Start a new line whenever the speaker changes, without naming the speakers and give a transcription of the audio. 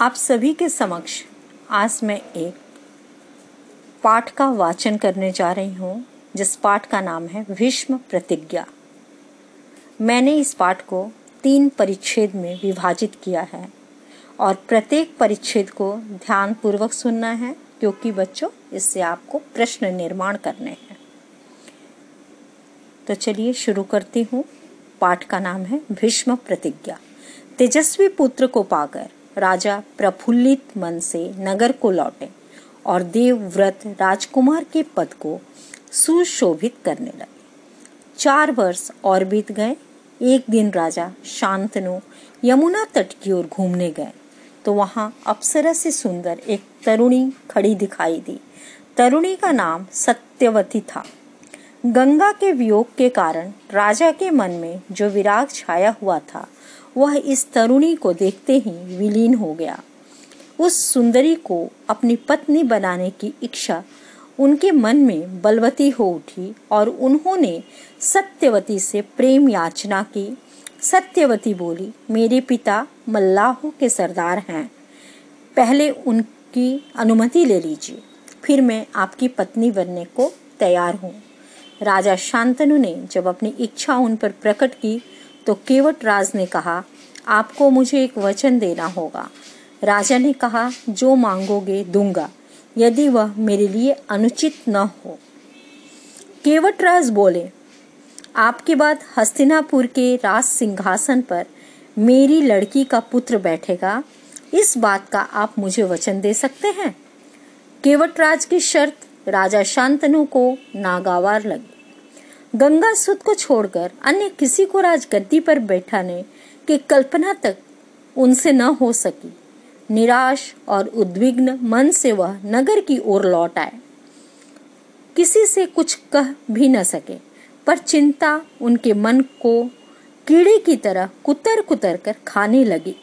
आप सभी के समक्ष आज मैं एक पाठ का वाचन करने जा रही हूँ, जिस पाठ का नाम है भीष्म प्रतिज्ञा। मैंने इस पाठ को तीन परिच्छेद में विभाजित किया है और प्रत्येक परिच्छेद को ध्यान पूर्वक सुनना है, क्योंकि बच्चों, इससे आपको प्रश्न निर्माण करने हैं। तो चलिए शुरू करती हूँ। पाठ का नाम है भीष्म प्रतिज्ञा। तेजस्वी पुत्र को पाकर राजा प्रफुल्लित मन से नगर को लौटे और देवव्रत राजकुमार के पद को सुशोभित करने लगे। चार वर्ष और बीत गए। एक दिन राजा शांतनु यमुना तट की ओर घूमने गए। तो वहाँ अप्सरा से सुंदर एक तरुणी खड़ी दिखाई दी। तरुणी का नाम सत्यवती था। गंगा के वियोग के कारण राजा के मन में जो विराग छाया हुआ था वह इस तरुणी को देखते ही विलीन हो गया। उस सुंदरी को अपनी पत्नी बनाने की इच्छा उनके मन में बलवती हो उठी और उन्होंने सत्यवती से प्रेम याचना की। सत्यवती बोली, मेरे पिता मल्लाहों के सरदार हैं। पहले उनकी अनुमति ले लीजिए, फिर मैं आपकी पत्नी बनने को तैयार हूँ। राजा शांतनु ने जब अपनी इच्छा उन पर प्रकट की तो केवट राज ने कहा, आपको मुझे एक वचन देना होगा। राजा ने कहा, जो मांगोगे दूँगा, यदि वह मेरे लिए अनुचित न हो। केवट राज बोले, आपके बाद हस्तिनापुर के राज सिंहासन पर मेरी लड़की का पुत्र बैठेगा। इस बात का आप मुझे वचन दे सकते हैं? केवट राज की शर्त, राजा शांतनु को नागावार लगी। गंगा सुत को छोड़कर अन्य किसी को राजगद्दी पर बैठाने की कल्पना तक उनसे न हो सकी। निराश और उद्विग्न मन से वह नगर की ओर लौट आए। किसी से कुछ कह भी न सके, पर चिंता उनके मन को कीड़े की तरह कुतर कुतर कर खाने लगी।